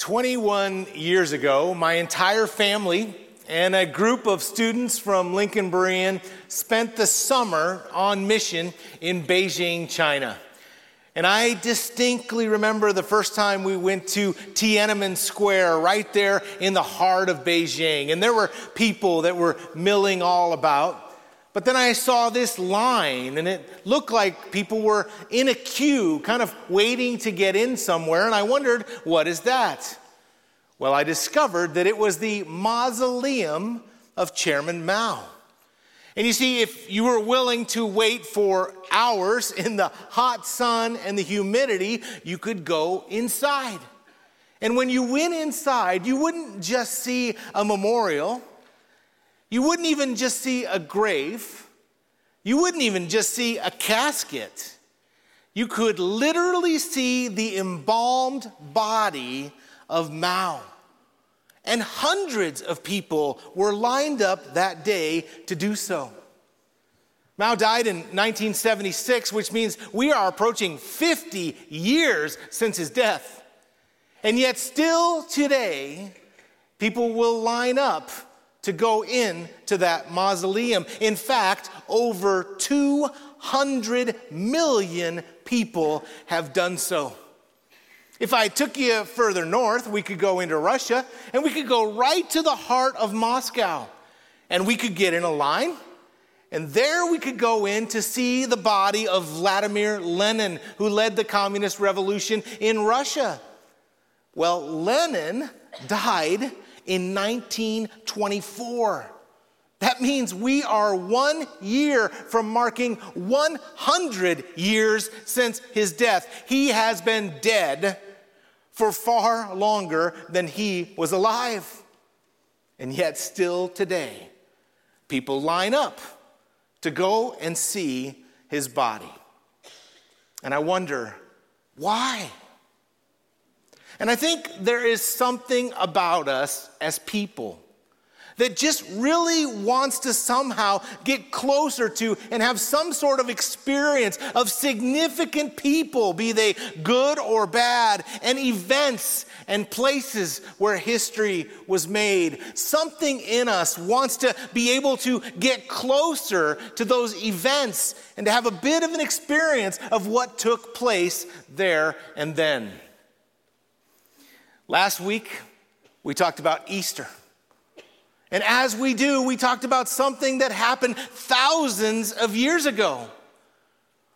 21 years ago, my entire family and a group of students from Lincoln Berean spent the summer on mission in Beijing, China. And I distinctly remember the first time we went to Tiananmen Square, right there in the heart of Beijing. And there were people that were milling all about. But then I saw this line, and it looked like people were in a queue, kind of waiting to get in somewhere. And I wondered, what is that? Well, I discovered that it was the mausoleum of Chairman Mao. And you see, if you were willing to wait for hours in the hot sun and the humidity, you could go inside. And when you went inside, you wouldn't just see a memorial, you wouldn't even just see a grave, you wouldn't even just see a casket. You could literally see the embalmed body of Mao. And hundreds of people were lined up that day to do so. Mao died in 1976, which means we are approaching 50 years since his death. And yet, still today, people will line up to go in to that mausoleum. In fact, over 200 million people have done so. If I took you further north, we could go into Russia and we could go right to the heart of Moscow and we could get in a line. And there we could go in to see the body of Vladimir Lenin, who led the communist revolution in Russia. Well, Lenin died in 1924. That means we are one year from marking 100 years since his death. He has been dead for far longer than he was alive. And yet, still today, people line up to go and see his body. And I wonder, why? And I think there is something about us as people that just really wants to somehow get closer to and have some sort of experience of significant people, be they good or bad, and events and places where history was made. Something in us wants to be able to get closer to those events and to have a bit of an experience of what took place there and then. Last week, we talked about Easter. And as we do, we talked about something that happened thousands of years ago.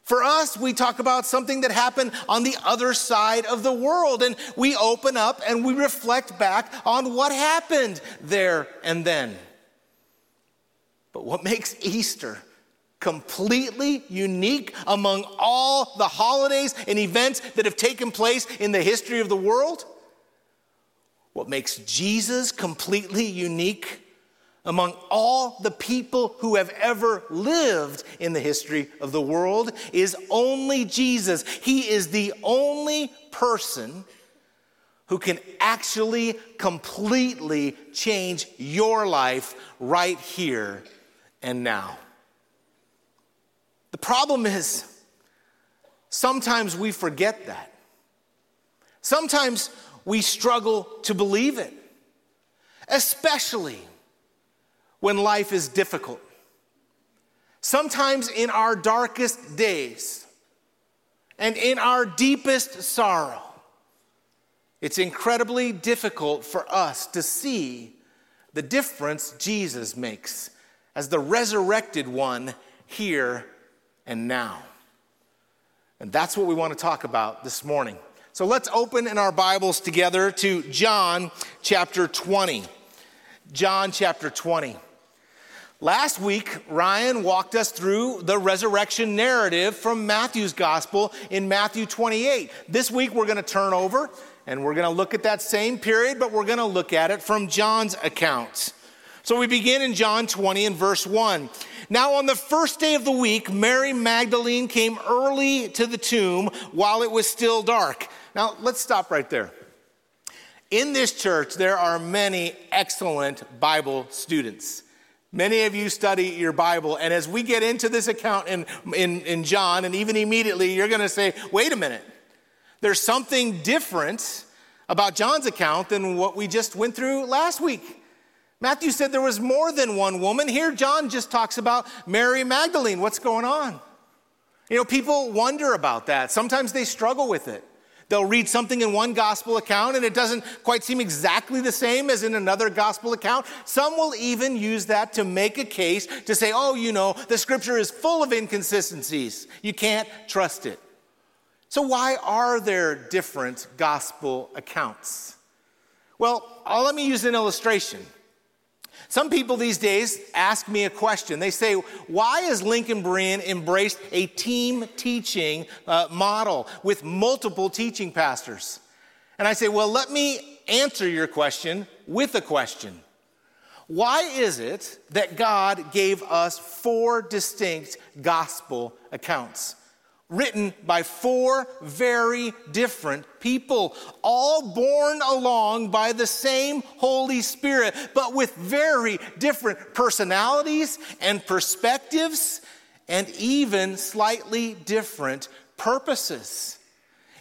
For us, we talk about something that happened on the other side of the world, and we open up and we reflect back on what happened there and then. But what makes Easter completely unique among all the holidays and events that have taken place in the history of the world? What makes Jesus completely unique among all the people who have ever lived in the history of the world is only Jesus. He is the only person who can actually completely change your life right here and now. The problem is, sometimes we forget that. Sometimes we struggle to believe it, especially when life is difficult. Sometimes in our darkest days and in our deepest sorrow, it's incredibly difficult for us to see the difference Jesus makes as the resurrected one here and now. And that's what we want to talk about this morning. So let's open in our Bibles together to John chapter 20. John chapter 20. Last week, Ryan walked us through the resurrection narrative from Matthew's gospel in Matthew 28. This week, we're going to turn over and we're going to look at that same period, but we're going to look at it from John's account. So we begin in John 20 and verse 1. Now, on the first day of the week, Mary Magdalene came early to the tomb while it was still dark. Now, let's stop right there. In this church, there are many excellent Bible students. Many of you study your Bible, and as we get into this account in, in, in John, and even immediately, you're going to say, wait a minute, there's something different about John's account than what we just went through last week. Matthew said there was more than one woman. Here, John just talks about Mary Magdalene. What's going on? You know, people wonder about that. Sometimes they struggle with it. They'll read something in one gospel account and it doesn't quite seem exactly the same as in another gospel account. Some will even use that to make a case to say, oh, you know, the scripture is full of inconsistencies. You can't trust it. So, why are there different gospel accounts? Well, uh, let me use an illustration. Some people these days ask me a question. They say, Why has Lincoln Berean embraced a team teaching uh, model with multiple teaching pastors? And I say, Well, let me answer your question with a question. Why is it that God gave us four distinct gospel accounts? Written by four very different people, all born along by the same Holy Spirit, but with very different personalities and perspectives, and even slightly different purposes.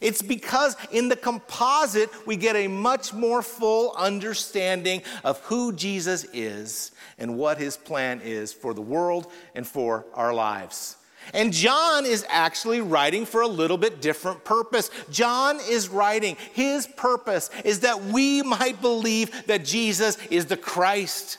It's because in the composite, we get a much more full understanding of who Jesus is and what his plan is for the world and for our lives. And John is actually writing for a little bit different purpose. John is writing, his purpose is that we might believe that Jesus is the Christ.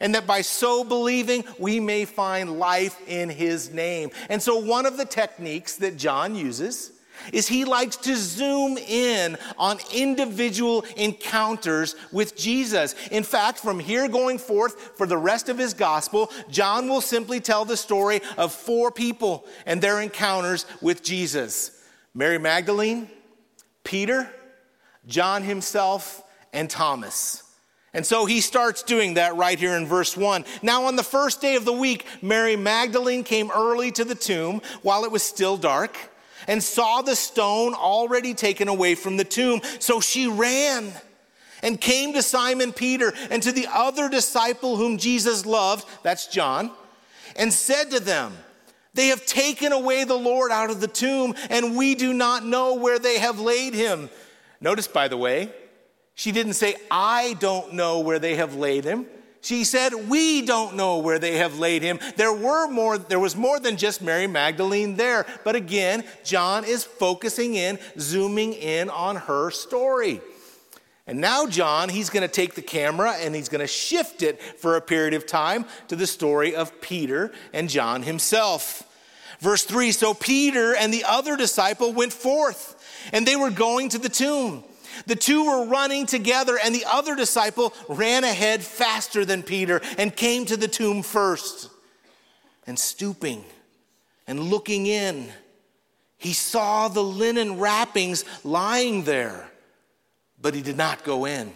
And that by so believing, we may find life in his name. And so, one of the techniques that John uses is he likes to zoom in on individual encounters with Jesus. In fact, from here going forth for the rest of his gospel, John will simply tell the story of four people and their encounters with Jesus Mary Magdalene, Peter, John himself, and Thomas. And so he starts doing that right here in verse 1. Now, on the first day of the week, Mary Magdalene came early to the tomb while it was still dark and saw the stone already taken away from the tomb. So she ran and came to Simon Peter and to the other disciple whom Jesus loved, that's John, and said to them, They have taken away the Lord out of the tomb, and we do not know where they have laid him. Notice, by the way, she didn't say, I don't know where they have laid him. She said, We don't know where they have laid him. There were more, there was more than just Mary Magdalene there. But again, John is focusing in, zooming in on her story. And now, John, he's going to take the camera and he's going to shift it for a period of time to the story of Peter and John himself. Verse 3 So Peter and the other disciple went forth, and they were going to the tomb. The two were running together, and the other disciple ran ahead faster than Peter and came to the tomb first. And stooping and looking in, he saw the linen wrappings lying there, but he did not go in.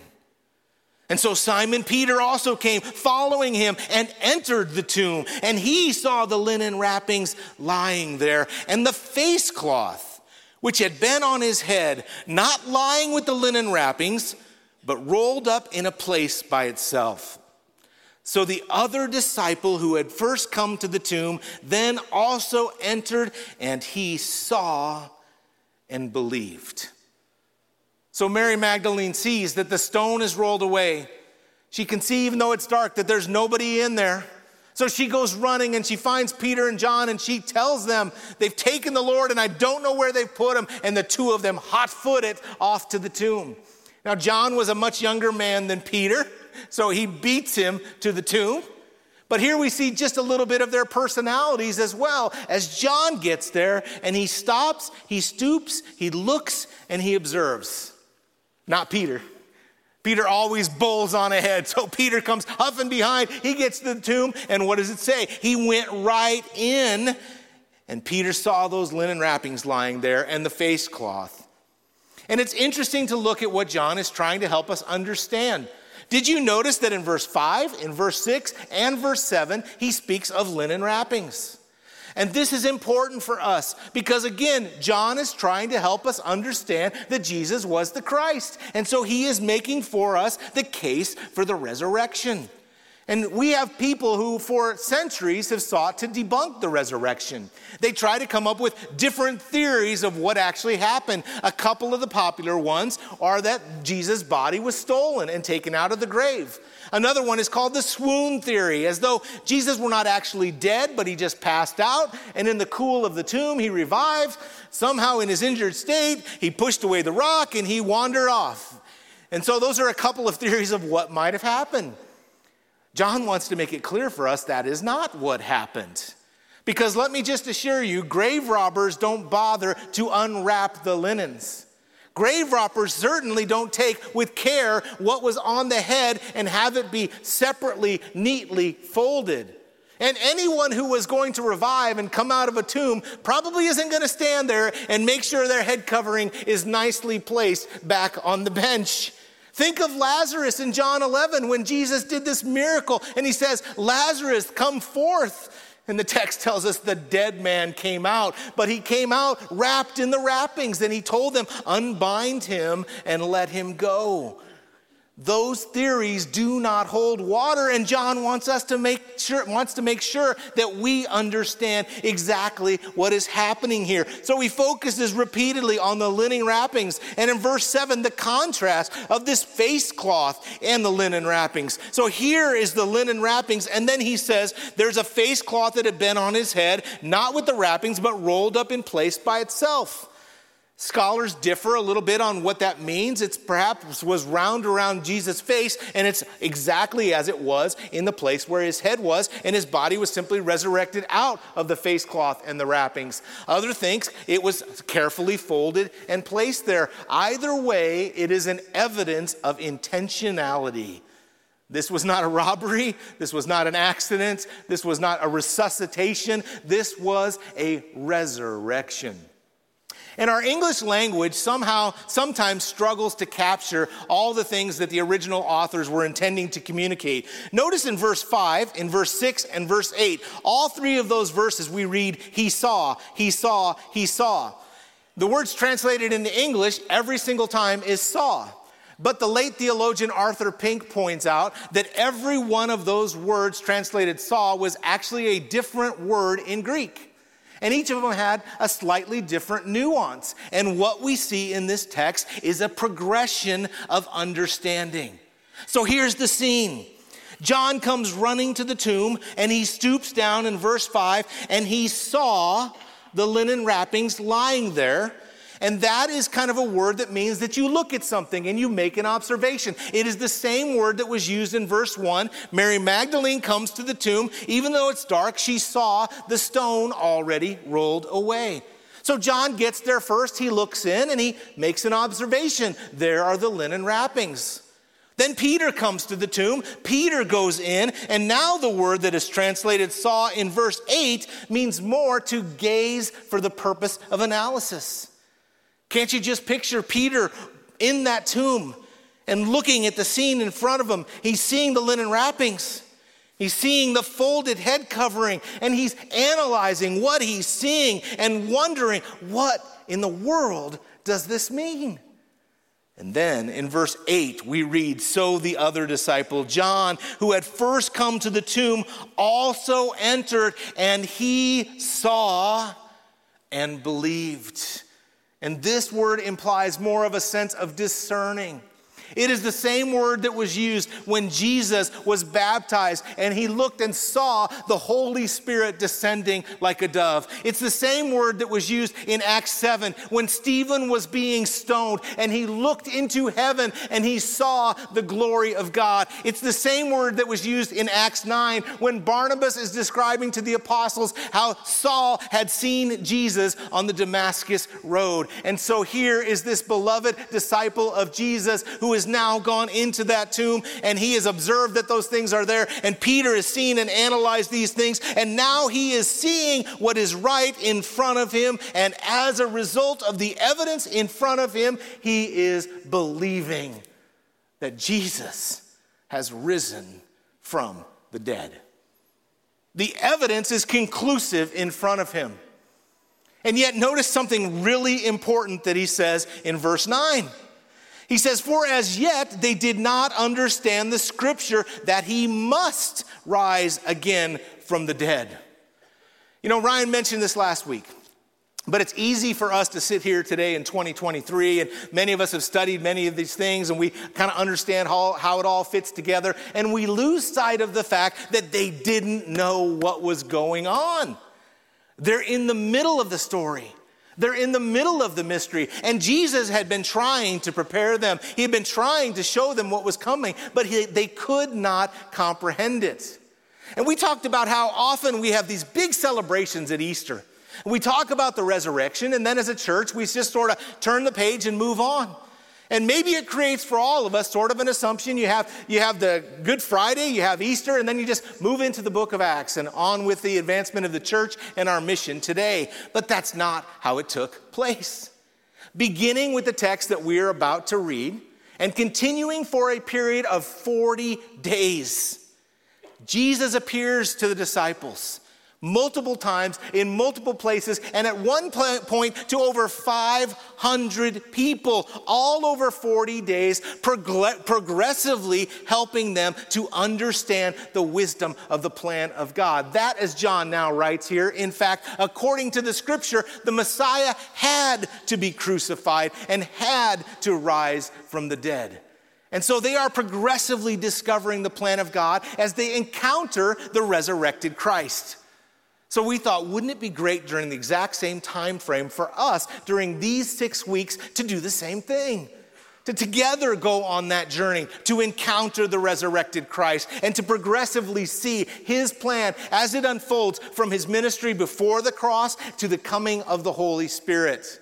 And so Simon Peter also came, following him, and entered the tomb. And he saw the linen wrappings lying there, and the face cloth which had been on his head, not lying with the linen wrappings, but rolled up in a place by itself. So the other disciple who had first come to the tomb then also entered, and he saw and believed. So Mary Magdalene sees that the stone is rolled away. She can see, even though it's dark, that there's nobody in there. So she goes running and she finds Peter and John and she tells them they've taken the Lord and I don't know where they've put him. And the two of them hot footed off to the tomb. Now, John was a much younger man than Peter, so he beats him to the tomb. But here we see just a little bit of their personalities as well as John gets there and he stops, he stoops, he looks, and he observes. Not Peter. Peter always bowls on ahead. So Peter comes huffing behind. He gets to the tomb, and what does it say? He went right in, and Peter saw those linen wrappings lying there and the face cloth. And it's interesting to look at what John is trying to help us understand. Did you notice that in verse 5, in verse 6, and verse 7, he speaks of linen wrappings? And this is important for us because, again, John is trying to help us understand that Jesus was the Christ. And so he is making for us the case for the resurrection. And we have people who, for centuries, have sought to debunk the resurrection. They try to come up with different theories of what actually happened. A couple of the popular ones are that Jesus' body was stolen and taken out of the grave. Another one is called the swoon theory, as though Jesus were not actually dead, but he just passed out, and in the cool of the tomb, he revived. Somehow, in his injured state, he pushed away the rock and he wandered off. And so, those are a couple of theories of what might have happened. John wants to make it clear for us that is not what happened. Because let me just assure you, grave robbers don't bother to unwrap the linens. Grave robbers certainly don't take with care what was on the head and have it be separately, neatly folded. And anyone who was going to revive and come out of a tomb probably isn't going to stand there and make sure their head covering is nicely placed back on the bench. Think of Lazarus in John 11 when Jesus did this miracle and he says, Lazarus, come forth. And the text tells us the dead man came out, but he came out wrapped in the wrappings. And he told them, unbind him and let him go. Those theories do not hold water, and John wants us to make sure, wants to make sure that we understand exactly what is happening here. So he focuses repeatedly on the linen wrappings, and in verse 7, the contrast of this face cloth and the linen wrappings. So here is the linen wrappings, and then he says there's a face cloth that had been on his head, not with the wrappings, but rolled up in place by itself. Scholars differ a little bit on what that means. It's perhaps was round around Jesus' face, and it's exactly as it was in the place where his head was, and his body was simply resurrected out of the face cloth and the wrappings. Other think it was carefully folded and placed there. Either way, it is an evidence of intentionality. This was not a robbery. This was not an accident. This was not a resuscitation. This was a resurrection. And our English language somehow sometimes struggles to capture all the things that the original authors were intending to communicate. Notice in verse 5, in verse 6, and verse 8, all three of those verses we read, He saw, He saw, He saw. The words translated into English every single time is saw. But the late theologian Arthur Pink points out that every one of those words translated saw was actually a different word in Greek. And each of them had a slightly different nuance. And what we see in this text is a progression of understanding. So here's the scene. John comes running to the tomb and he stoops down in verse 5 and he saw the linen wrappings lying there and that is kind of a word that means that you look at something and you make an observation. It is the same word that was used in verse 1. Mary Magdalene comes to the tomb. Even though it's dark, she saw the stone already rolled away. So John gets there first. He looks in and he makes an observation. There are the linen wrappings. Then Peter comes to the tomb. Peter goes in, and now the word that is translated saw in verse 8 means more to gaze for the purpose of analysis. Can't you just picture Peter in that tomb and looking at the scene in front of him? He's seeing the linen wrappings. He's seeing the folded head covering and he's analyzing what he's seeing and wondering, what in the world does this mean? And then in verse 8, we read So the other disciple, John, who had first come to the tomb, also entered, and he saw and believed. And this word implies more of a sense of discerning. It is the same word that was used when Jesus was baptized and he looked and saw the Holy Spirit descending like a dove. It's the same word that was used in Acts 7 when Stephen was being stoned and he looked into heaven and he saw the glory of God. It's the same word that was used in Acts 9 when Barnabas is describing to the apostles how Saul had seen Jesus on the Damascus road. And so here is this beloved disciple of Jesus who is has now gone into that tomb and he has observed that those things are there. And Peter has seen and analyzed these things. And now he is seeing what is right in front of him. And as a result of the evidence in front of him, he is believing that Jesus has risen from the dead. The evidence is conclusive in front of him. And yet, notice something really important that he says in verse 9. He says, For as yet they did not understand the scripture that he must rise again from the dead. You know, Ryan mentioned this last week. But it's easy for us to sit here today in 2023, and many of us have studied many of these things, and we kind of understand how, how it all fits together, and we lose sight of the fact that they didn't know what was going on. They're in the middle of the story. They're in the middle of the mystery. And Jesus had been trying to prepare them. He had been trying to show them what was coming, but he, they could not comprehend it. And we talked about how often we have these big celebrations at Easter. We talk about the resurrection, and then as a church, we just sort of turn the page and move on. And maybe it creates for all of us sort of an assumption. You have, you have the Good Friday, you have Easter, and then you just move into the book of Acts and on with the advancement of the church and our mission today. But that's not how it took place. Beginning with the text that we're about to read and continuing for a period of 40 days, Jesus appears to the disciples multiple times in multiple places, and at one point to over 500 people, all over 40 days, prog- progressively helping them to understand the wisdom of the plan of God. That, as John now writes here, in fact, according to the scripture, the Messiah had to be crucified and had to rise from the dead. And so they are progressively discovering the plan of God as they encounter the resurrected Christ. So we thought, wouldn't it be great during the exact same time frame for us during these six weeks to do the same thing? To together go on that journey to encounter the resurrected Christ and to progressively see his plan as it unfolds from his ministry before the cross to the coming of the Holy Spirit.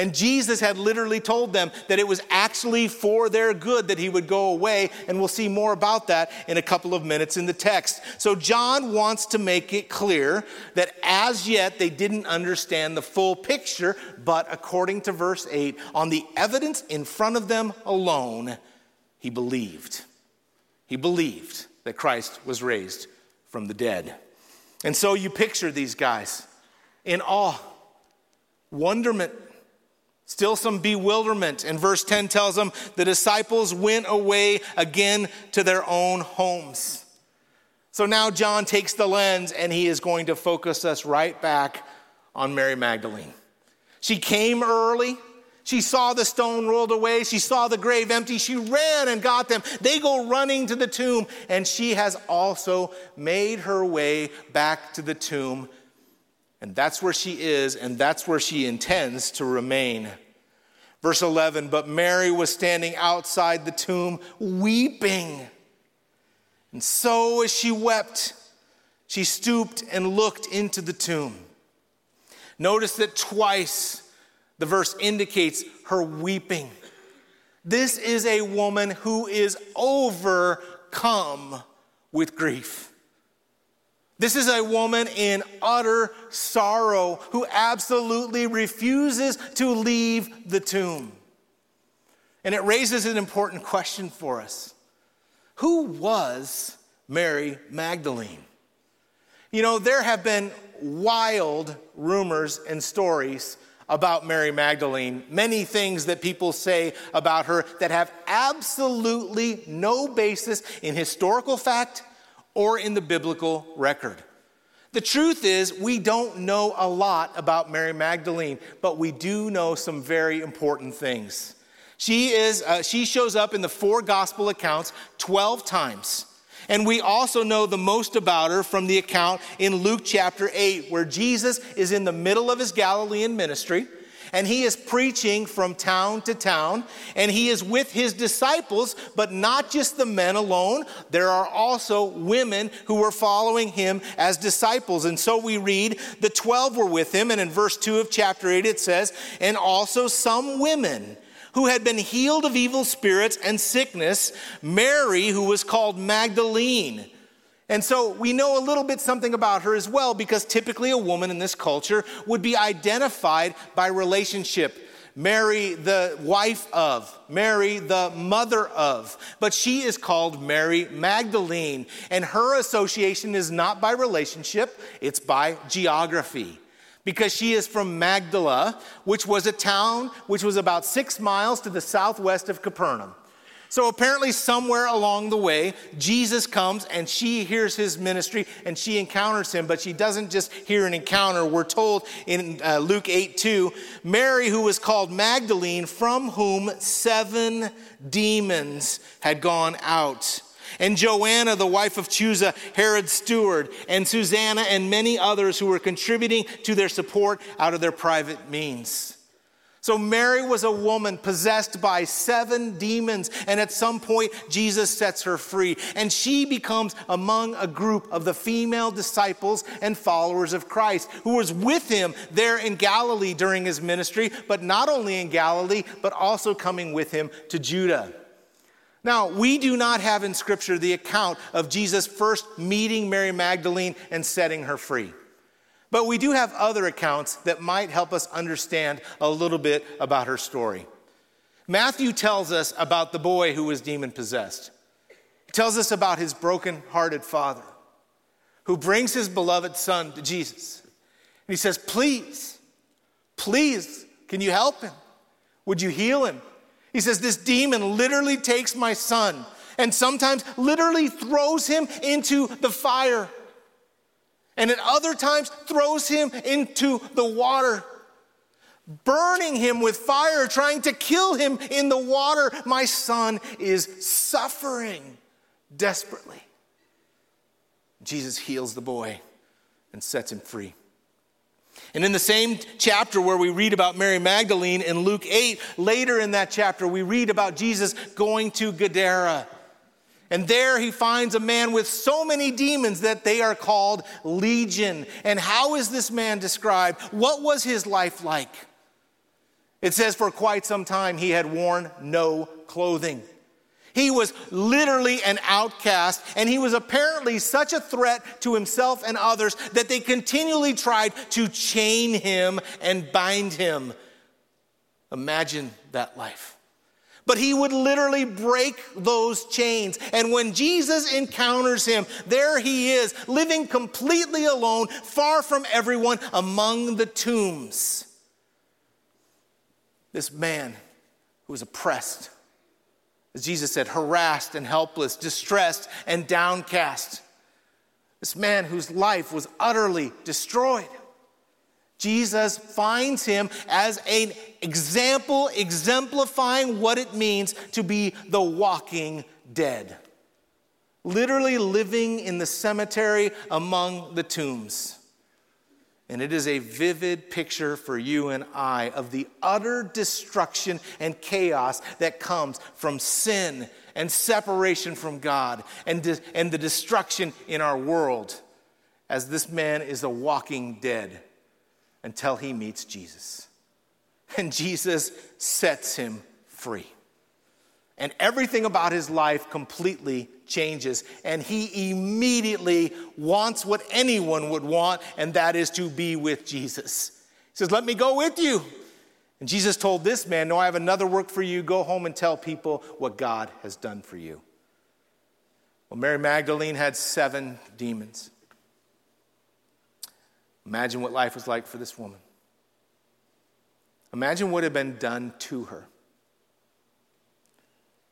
And Jesus had literally told them that it was actually for their good that he would go away. And we'll see more about that in a couple of minutes in the text. So, John wants to make it clear that as yet they didn't understand the full picture, but according to verse 8, on the evidence in front of them alone, he believed. He believed that Christ was raised from the dead. And so you picture these guys in awe, wonderment, Still some bewilderment. And verse 10 tells them the disciples went away again to their own homes. So now John takes the lens and he is going to focus us right back on Mary Magdalene. She came early. She saw the stone rolled away. She saw the grave empty. She ran and got them. They go running to the tomb, and she has also made her way back to the tomb and that's where she is, and that's where she intends to remain. Verse 11 But Mary was standing outside the tomb, weeping. And so as she wept, she stooped and looked into the tomb. Notice that twice the verse indicates her weeping. This is a woman who is overcome with grief. This is a woman in utter sorrow who absolutely refuses to leave the tomb. And it raises an important question for us Who was Mary Magdalene? You know, there have been wild rumors and stories about Mary Magdalene, many things that people say about her that have absolutely no basis in historical fact or in the biblical record. The truth is, we don't know a lot about Mary Magdalene, but we do know some very important things. She, is, uh, she shows up in the four gospel accounts 12 times. And we also know the most about her from the account in Luke chapter 8, where Jesus is in the middle of his Galilean ministry and he is preaching from town to town, and he is with his disciples, but not just the men alone. There are also women who were following him as disciples. And so we read, the 12 were with him, and in verse 2 of chapter 8 it says, and also some women who had been healed of evil spirits and sickness, Mary, who was called Magdalene and so we know a little bit something about her as well because typically a woman in this culture would be identified by relationship. Mary, the wife of, Mary, the mother of. But she is called Mary Magdalene, and her association is not by relationship, it's by geography. because she is from Magdala, which was a town which was about six miles to the southwest of Capernaum. So apparently, somewhere along the way, Jesus comes and she hears his ministry and she encounters him, but she doesn't just hear an encounter. We're told in uh, Luke 8 2, Mary, who was called Magdalene, from whom seven demons had gone out and Joanna, the wife of Chuza, Herod's steward, and Susanna, and many others who were contributing to their support out of their private means. So, Mary was a woman possessed by seven demons, and at some point, Jesus sets her free. And she becomes among a group of the female disciples and followers of Christ who was with him there in Galilee during his ministry, but not only in Galilee, but also coming with him to Judah. Now, we do not have in Scripture the account of Jesus first meeting Mary Magdalene and setting her free. But we do have other accounts that might help us understand a little bit about her story. Matthew tells us about the boy who was demon possessed. He tells us about his broken hearted father who brings his beloved son to Jesus. And he says, Please, please, can you help him? Would you heal him? He says, This demon literally takes my son and sometimes literally throws him into the fire and at other times throws him into the water, burning him with fire, trying to kill him in the water. My son is suffering desperately. Jesus heals the boy and sets him free. And in the same chapter where we read about Mary Magdalene in Luke 8, later in that chapter, we read about Jesus going to Gadara. And there he finds a man with so many demons that they are called legion. And how is this man described? What was his life like? It says, for quite some time he had worn no clothing. He was literally an outcast, and he was apparently such a threat to himself and others that they continually tried to chain him and bind him. Imagine that life but he would literally break those chains. And when Jesus encounters him, there he is, living completely alone, far from everyone, among the tombs. This man who was oppressed, as Jesus said, harassed and helpless, distressed and downcast. This man whose life was utterly destroyed. Jesus finds him as an example, exemplifying what it means to be the walking dead. Literally living in the cemetery among the tombs. And it is a vivid picture for you and I of the utter destruction and chaos that comes from sin and separation from God and, de- and the destruction in our world as this man is a walking dead until he meets Jesus. And Jesus sets him free. And everything about his life completely changes. And he immediately wants what anyone would want, and that is to be with Jesus. He says, Let me go with you. And Jesus told this man, No, I have another work for you. Go home and tell people what God has done for you. Well, Mary Magdalene had seven demons. Imagine what life was like for this woman. Imagine what had been done to her.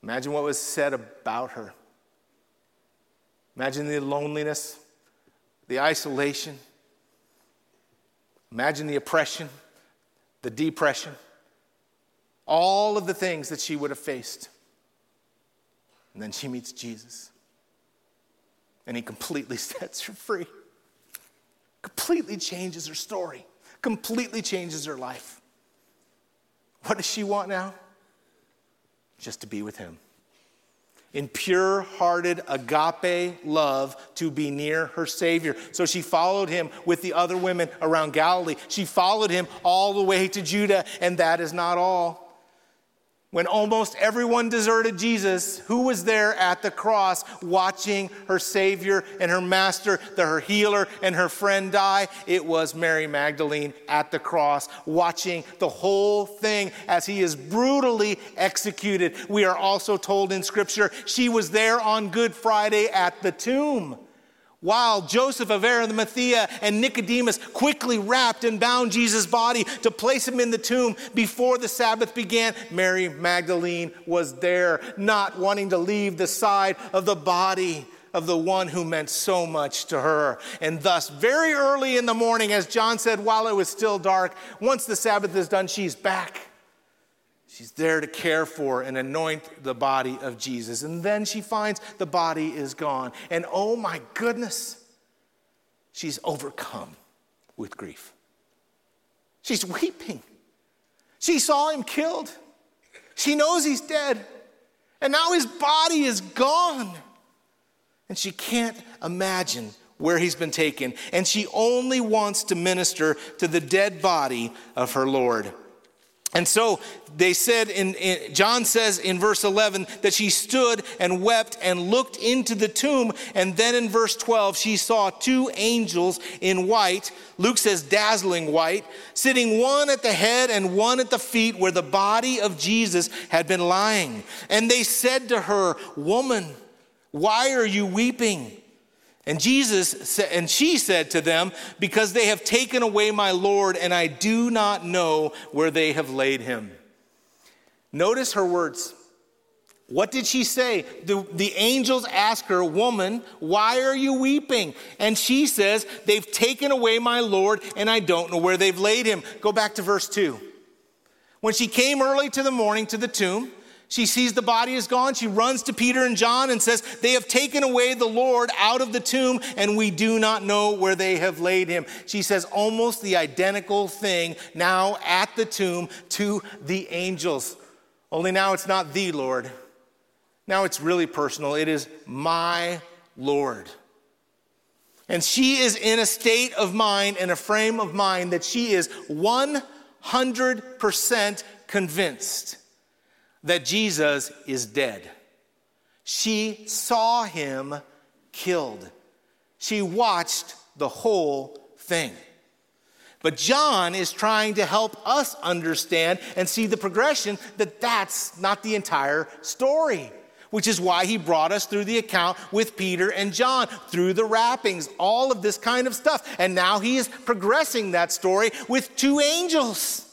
Imagine what was said about her. Imagine the loneliness, the isolation. Imagine the oppression, the depression, all of the things that she would have faced. And then she meets Jesus. And he completely sets her free completely changes her story, completely changes her life. What does she want now? Just to be with him. In pure hearted agape love to be near her Savior. So she followed him with the other women around Galilee. She followed him all the way to Judah, and that is not all. When almost everyone deserted Jesus, who was there at the cross watching her Savior and her Master, the, her healer and her friend die? It was Mary Magdalene at the cross, watching the whole thing as he is brutally executed. We are also told in Scripture she was there on Good Friday at the tomb While Joseph of Arimathea and Nicodemus quickly wrapped and bound Jesus' body to place him in the tomb before the Sabbath began, Mary Magdalene was there, not wanting to leave the side of the body of the one who meant so much to her. And thus, very early in the morning, as John said, while it was still dark, once the Sabbath is done, she's back. She's there to care for and anoint the body of Jesus. And then she finds the body is gone. And oh my goodness, she's overcome with grief. She's weeping. She saw him killed. She knows he's dead. And now his body is gone. And she can't imagine where he's been taken. And she only wants to minister to the dead body of her Lord. And so they said, in, in, John says in verse 11 that she stood and wept and looked into the tomb. And then in verse 12, she saw two angels in white. Luke says dazzling white, sitting one at the head and one at the feet where the body of Jesus had been lying. And they said to her, Woman, why are you weeping? And Jesus and she said to them, Because they have taken away my Lord, and I do not know where they have laid him. Notice her words. What did she say? The, the angels ask her, Woman, why are you weeping? And she says, They've taken away my Lord, and I don't know where they've laid him. Go back to verse 2. When she came early to the morning to the tomb, she sees the body is gone. She runs to Peter and John and says, They have taken away the Lord out of the tomb, and we do not know where they have laid him. She says almost the identical thing now at the tomb to the angels. Only now it's not the Lord. Now it's really personal. It is my Lord. And she is in a state of mind and a frame of mind that she is 100% convinced that Jesus is dead. She saw him killed. She watched the whole thing. But John is trying to help us understand and see the progression that that's not the entire story, which is why he brought us through the account with Peter and John, through the wrappings, all of this kind of stuff. And now he is progressing that story with two angels.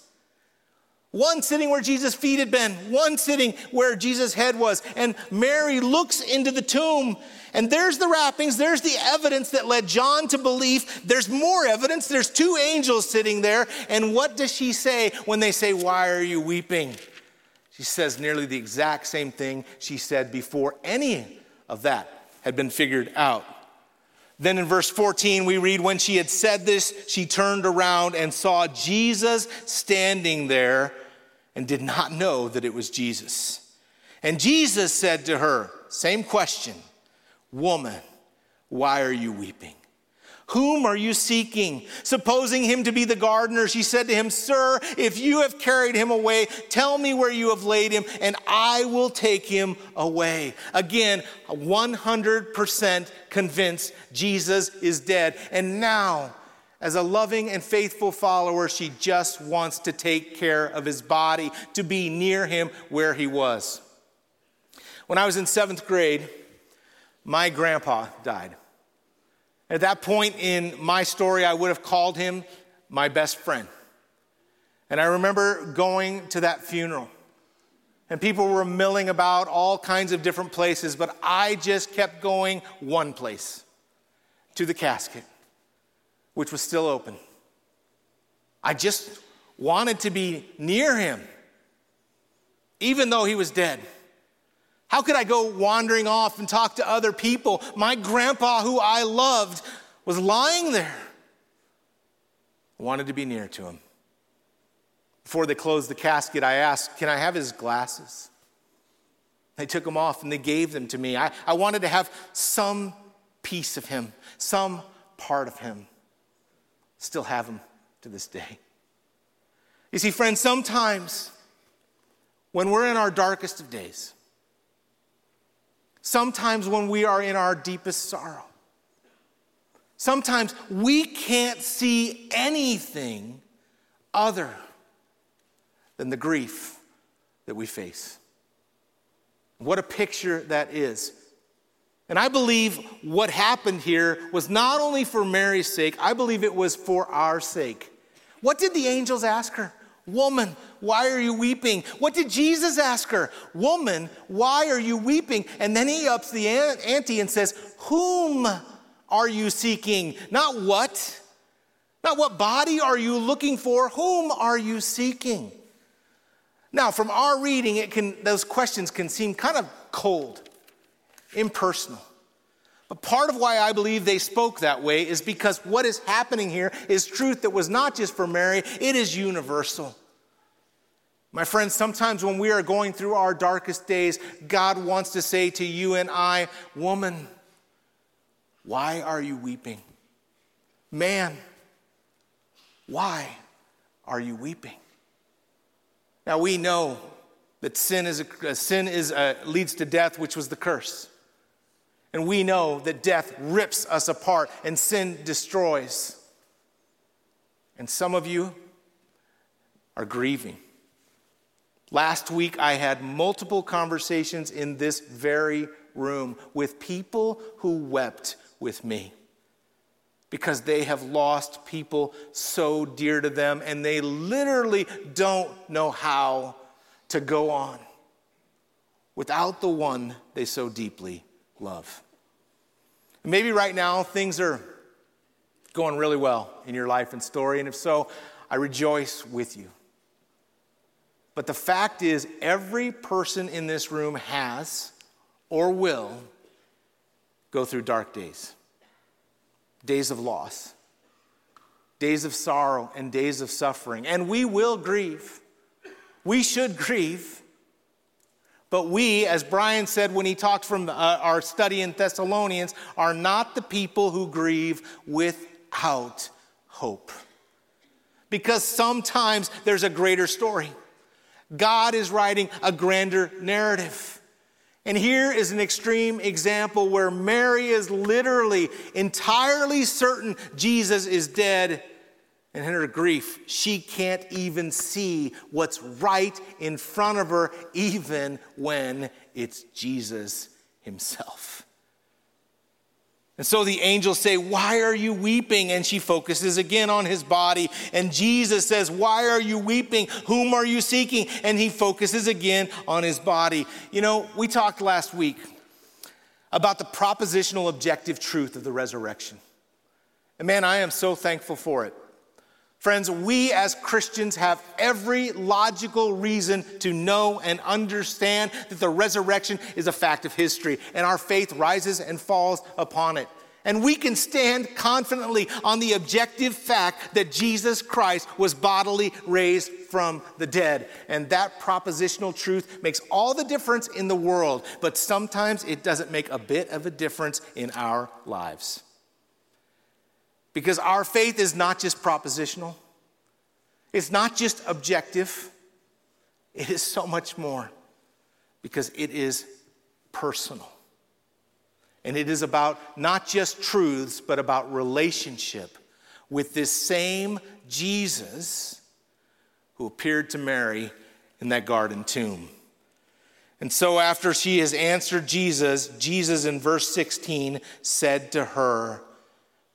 One sitting where Jesus' feet had been, one sitting where Jesus' head was. And Mary looks into the tomb, and there's the wrappings, there's the evidence that led John to belief. There's more evidence. There's two angels sitting there. And what does she say when they say, Why are you weeping? She says nearly the exact same thing she said before any of that had been figured out. Then in verse 14, we read, When she had said this, she turned around and saw Jesus standing there and did not know that it was Jesus. And Jesus said to her, Same question, Woman, why are you weeping? Whom are you seeking? Supposing him to be the gardener, she said to him, Sir, if you have carried him away, tell me where you have laid him, and I will take him away. Again, 100% convinced Jesus is dead. And now, as a loving and faithful follower, she just wants to take care of his body, to be near him where he was. When I was in seventh grade, my grandpa died. At that point in my story, I would have called him my best friend. And I remember going to that funeral. And people were milling about all kinds of different places, but I just kept going one place to the casket which was still open. I just wanted to be near him, even though he was dead. How could I go wandering off and talk to other people? My grandpa, who I loved, was lying there. I wanted to be near to him. Before they closed the casket, I asked, Can I have his glasses? They took them off and they gave them to me. I, I wanted to have some piece of him, some part of him. Still have them to this day. You see, friends, sometimes when we're in our darkest of days, sometimes when we are in our deepest sorrow, sometimes we can't see anything other than the grief that we face. What a picture that is And I believe what happened here was not only for Mary's sake, I believe it was for our sake. What did the angels ask her? Woman, why are you weeping? What did Jesus ask her? Woman, why are you weeping? And then he ups the ante and says, Whom are you seeking? Not what. Not what body are you looking for? Whom are you seeking? Now, from our reading, it can, those questions can seem kind of cold, impersonal. But part of why I believe they spoke that way is because what is happening here is truth that was not just for Mary, it is universal. My friends, sometimes when we are going through our darkest days, God wants to say to you and I, Woman, why are you weeping? Man, why are you weeping? Now we know that sin is a, sin is a, leads to death, which was the curse. And we know that death rips us apart and sin destroys. And some of you are grieving. Last week, I had multiple conversations in this very room with people who wept with me because they have lost people so dear to them and they literally don't know how to go on without the one they so deeply love. Maybe right now things are going really well in your life and story, and if so, I rejoice with you. But the fact is, every person in this room has or will go through dark days days of loss, days of sorrow, and days of suffering. And we will grieve. We should grieve. But we, as Brian said when he talked from uh, our study in Thessalonians, are not the people who grieve without hope. Because sometimes there's a greater story. God is writing a grander narrative. And here is an extreme example where Mary is literally entirely certain Jesus is dead. And in her grief, she can't even see what's right in front of her, even when it's Jesus himself. And so the angels say, Why are you weeping? And she focuses again on his body. And Jesus says, Why are you weeping? Whom are you seeking? And he focuses again on his body. You know, we talked last week about the propositional objective truth of the resurrection. And man, I am so thankful for it. Friends, we as Christians have every logical reason to know and understand that the resurrection is a fact of history and our faith rises and falls upon it. And we can stand confidently on the objective fact that Jesus Christ was bodily raised from the dead. And that propositional truth makes all the difference in the world, but sometimes it doesn't make a bit of a difference in our lives. Because our faith is not just propositional, it's not just objective, it is so much more because it is personal. And it is about not just truths, but about relationship with this same Jesus who appeared to Mary in that garden tomb. And so, after she has answered Jesus, Jesus in verse 16 said to her,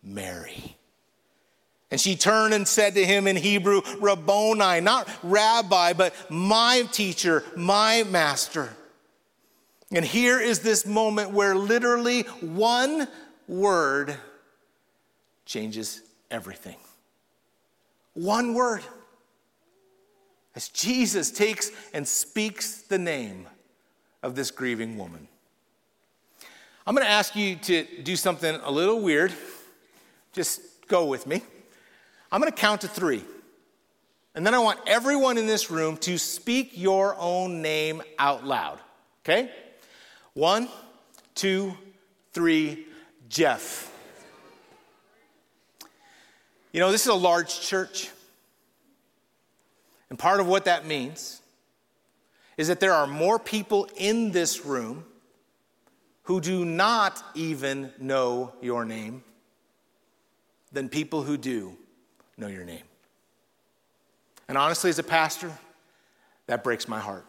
Mary. And she turned and said to him in Hebrew, Rabboni, not rabbi, but my teacher, my master. And here is this moment where literally one word changes everything. One word. As Jesus takes and speaks the name of this grieving woman. I'm going to ask you to do something a little weird. Just go with me. I'm going to count to three. And then I want everyone in this room to speak your own name out loud. Okay? One, two, three, Jeff. You know, this is a large church. And part of what that means is that there are more people in this room who do not even know your name than people who do know your name. And honestly, as a pastor, that breaks my heart.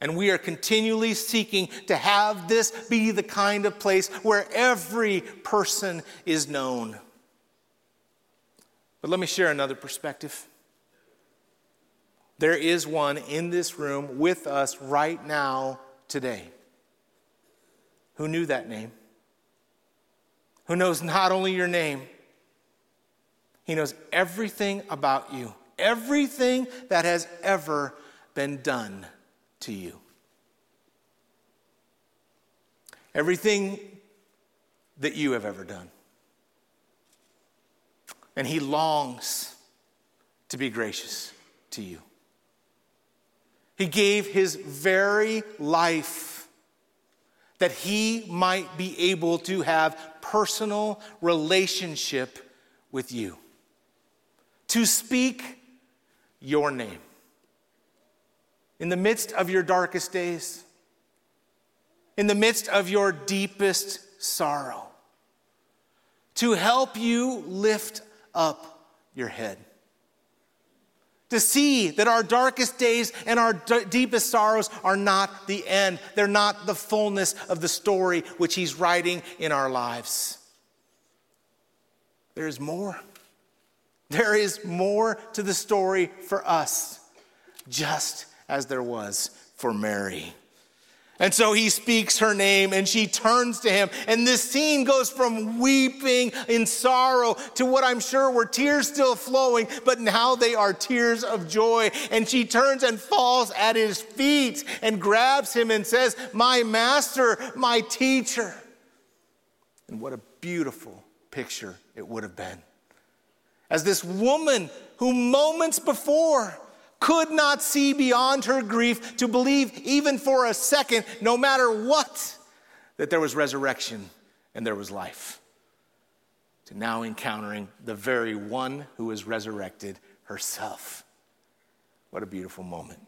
And we are continually seeking to have this be the kind of place where every person is known. But let me share another perspective. There is one in this room with us right now today who knew that name, who knows not only your name, he knows everything about you, everything that has ever been done to you. Everything that you have ever done. And he longs to be gracious to you. He gave his very life that he might be able to have personal relationship with you. To speak your name. In the midst of your darkest days, in the midst of your deepest sorrow, to help you lift up your head to see that our darkest days and our d- deepest sorrows are not the end. They're not the fullness of the story which He's writing in our lives. There is more. There is more to the story for us, just as there was for Mary. And so he speaks her name and she turns to him. And this scene goes from weeping in sorrow to what I'm sure were tears still flowing, but now they are tears of joy. And she turns and falls at his feet and grabs him and says, My master, my teacher. And what a beautiful picture it would have been. As this woman who moments before could not see beyond her grief to believe, even for a second, no matter what, that there was resurrection and there was life. To now encountering the very one who is resurrected herself. What a beautiful moment.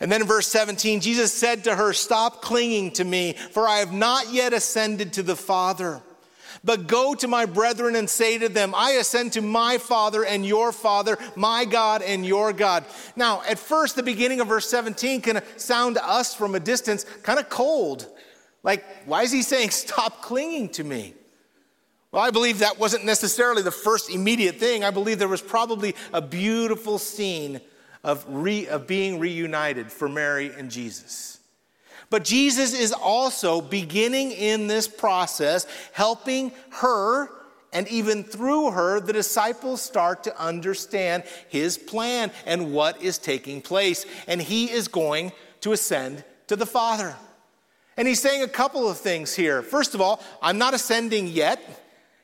And then in verse 17, Jesus said to her, Stop clinging to me, for I have not yet ascended to the Father. But go to my brethren and say to them, I ascend to my Father and your Father, my God and your God. Now, at first, the beginning of verse 17 can sound to us from a distance kind of cold. Like, why is he saying, Stop clinging to me? Well, I believe that wasn't necessarily the first immediate thing. I believe there was probably a beautiful scene of, re, of being reunited for Mary and Jesus. But Jesus is also beginning in this process, helping her, and even through her, the disciples start to understand his plan and what is taking place. And he is going to ascend to the Father. And he's saying a couple of things here. First of all, I'm not ascending yet.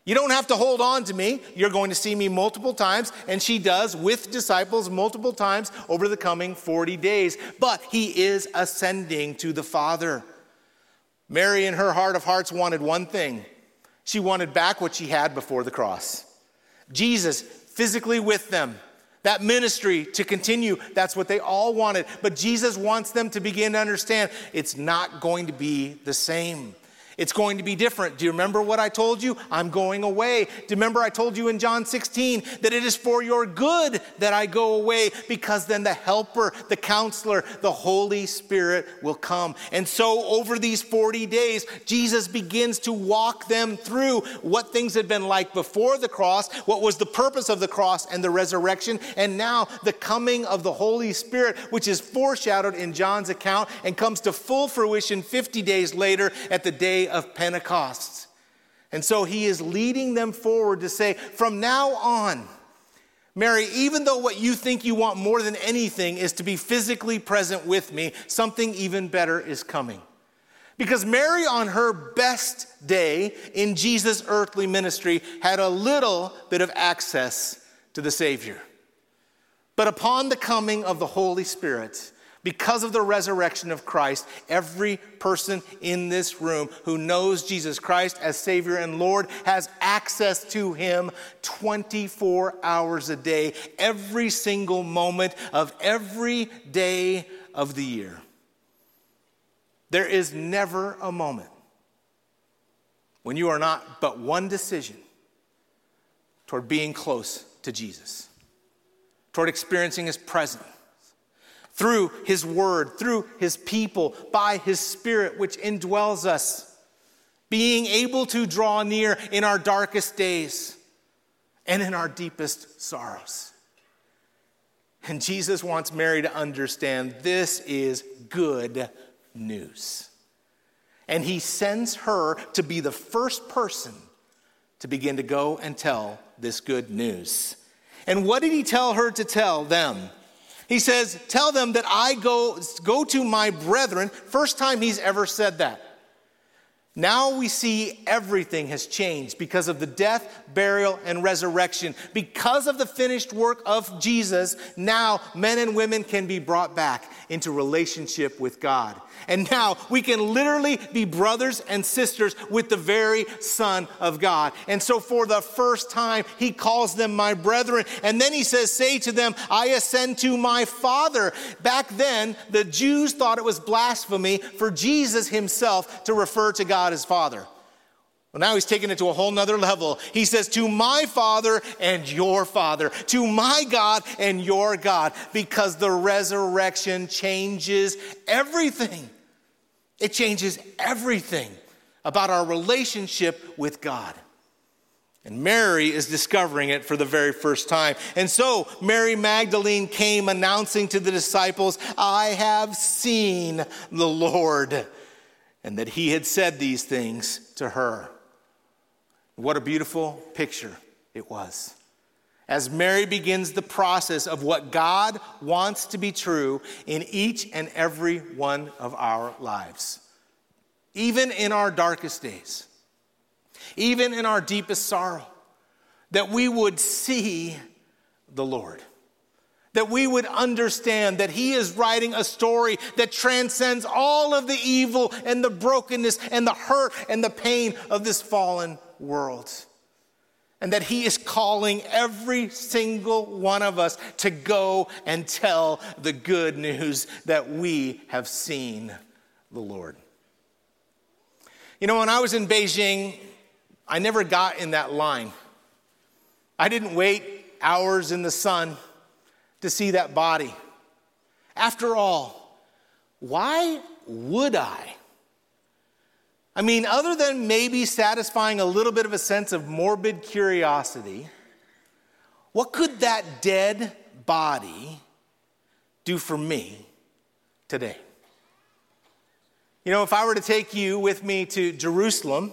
You don't have to hold on to me. You're going to see me multiple times. And she does with disciples multiple times over the coming 40 days. But he is ascending to the Father. Mary, in her heart of hearts, wanted one thing she wanted back what she had before the cross. Jesus physically with them. That ministry to continue, that's what they all wanted. But Jesus wants them to begin to understand it's not going to be the same. It's going to be different. Do you remember what I told you? I'm going away. Do you remember I told you in John 16 that it is for your good that I go away because then the helper, the counselor, the Holy Spirit will come. And so over these 40 days, Jesus begins to walk them through what things had been like before the cross, what was the purpose of the cross and the resurrection, and now the coming of the Holy Spirit, which is foreshadowed in John's account and comes to full fruition 50 days later at the day of Pentecost. And so he is leading them forward to say, from now on, Mary, even though what you think you want more than anything is to be physically present with me, something even better is coming. Because Mary, on her best day in Jesus' earthly ministry, had a little bit of access to the Savior. But upon the coming of the Holy Spirit, because of the resurrection of Christ, every person in this room who knows Jesus Christ as Savior and Lord has access to Him 24 hours a day, every single moment of every day of the year. There is never a moment when you are not but one decision toward being close to Jesus, toward experiencing His presence through his word, through his people, by his spirit, which indwells us, being able to draw near in our darkest days and in our deepest sorrows. And Jesus wants Mary to understand this is good news. And he sends her to be the first person to begin to go and tell this good news. And what did he tell her to tell them? He says, Tell them that I go, go to my brethren. First time he's ever said that. Now we see everything has changed because of the death, burial, and resurrection. Because of the finished work of Jesus, now men and women can be brought back into relationship with God. And now we can literally be brothers and sisters with the very Son of God. And so for the first time, he calls them my brethren. And then he says, Say to them, I ascend to my Father. Back then, the Jews thought it was blasphemy for Jesus himself to refer to God as Father. Well, now he's taking it to a whole nother level. He says, To my Father and your Father, to my God and your God, because the resurrection changes everything. It changes everything about our relationship with God. And Mary is discovering it for the very first time. And so Mary Magdalene came announcing to the disciples, I have seen the Lord, and that he had said these things to her. What a beautiful picture it was. As Mary begins the process of what God wants to be true in each and every one of our lives, even in our darkest days, even in our deepest sorrow, that we would see the Lord that we would understand that He is writing a story that transcends all of the evil and the brokenness and the hurt and the pain of this fallen world. And that He is calling every single one of us to go and tell the good news that we have seen the Lord. You know, when I was in Beijing, I never got in that line. I didn't wait hours in the sun to see that body. After all, why would I? I mean, other than maybe satisfying a little bit of a sense of morbid curiosity, what could that dead body do for me today? You know, if I were to take you with me to Jerusalem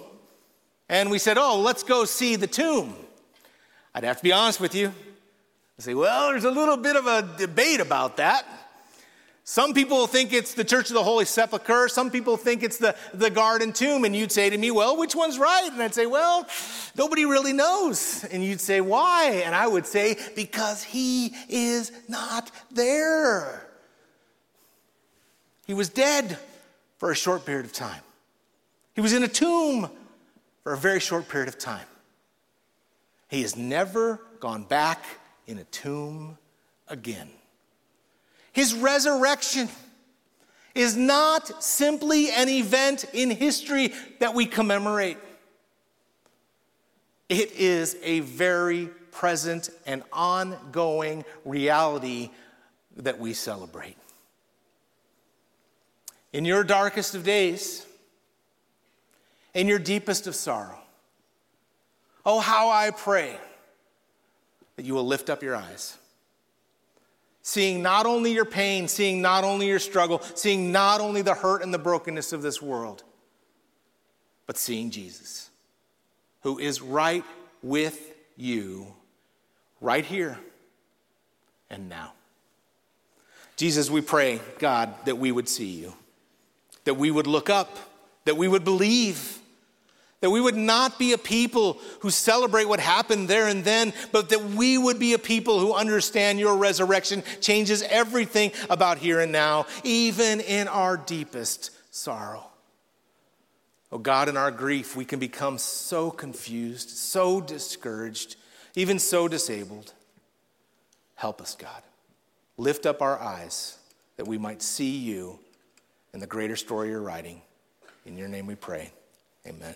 and we said, oh, let's go see the tomb, I'd have to be honest with you. I'd say, well, there's a little bit of a debate about that. Some people think it's the Church of the Holy Sepulchre. Some people think it's the, the garden tomb. And you'd say to me, Well, which one's right? And I'd say, Well, nobody really knows. And you'd say, Why? And I would say, Because he is not there. He was dead for a short period of time, he was in a tomb for a very short period of time. He has never gone back in a tomb again. His resurrection is not simply an event in history that we commemorate. It is a very present and ongoing reality that we celebrate. In your darkest of days, in your deepest of sorrow, oh, how I pray that you will lift up your eyes seeing not only your pain, seeing not only your struggle, seeing not only the hurt and the brokenness of this world, but seeing Jesus, who is right with you, right here and now. Jesus, we pray, God, that we would see you, that we would look up, that we would believe that we would not be a people who celebrate what happened there and then, but that we would be a people who understand your resurrection changes everything about here and now, even in our deepest sorrow. Oh God, in our grief, we can become so confused, so discouraged, even so disabled. Help us, God. Lift up our eyes that we might see you in the greater story you're writing. In your name we pray. Amen.